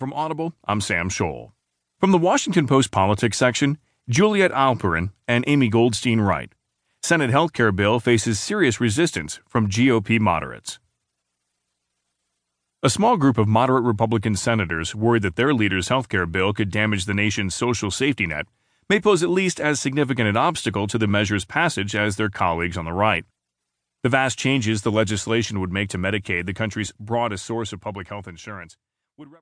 From Audible, I'm Sam Scholl. From the Washington Post Politics section, Juliet Eilperin and Amy Goldstein write. Senate health care bill faces serious resistance from GOP moderates. A small group of moderate Republican senators worried that their leader's health care bill could damage the nation's social safety net may pose at least as significant an obstacle to the measure's passage as their colleagues on the right. The vast changes the legislation would make to Medicaid, the country's broadest source of public health insurance,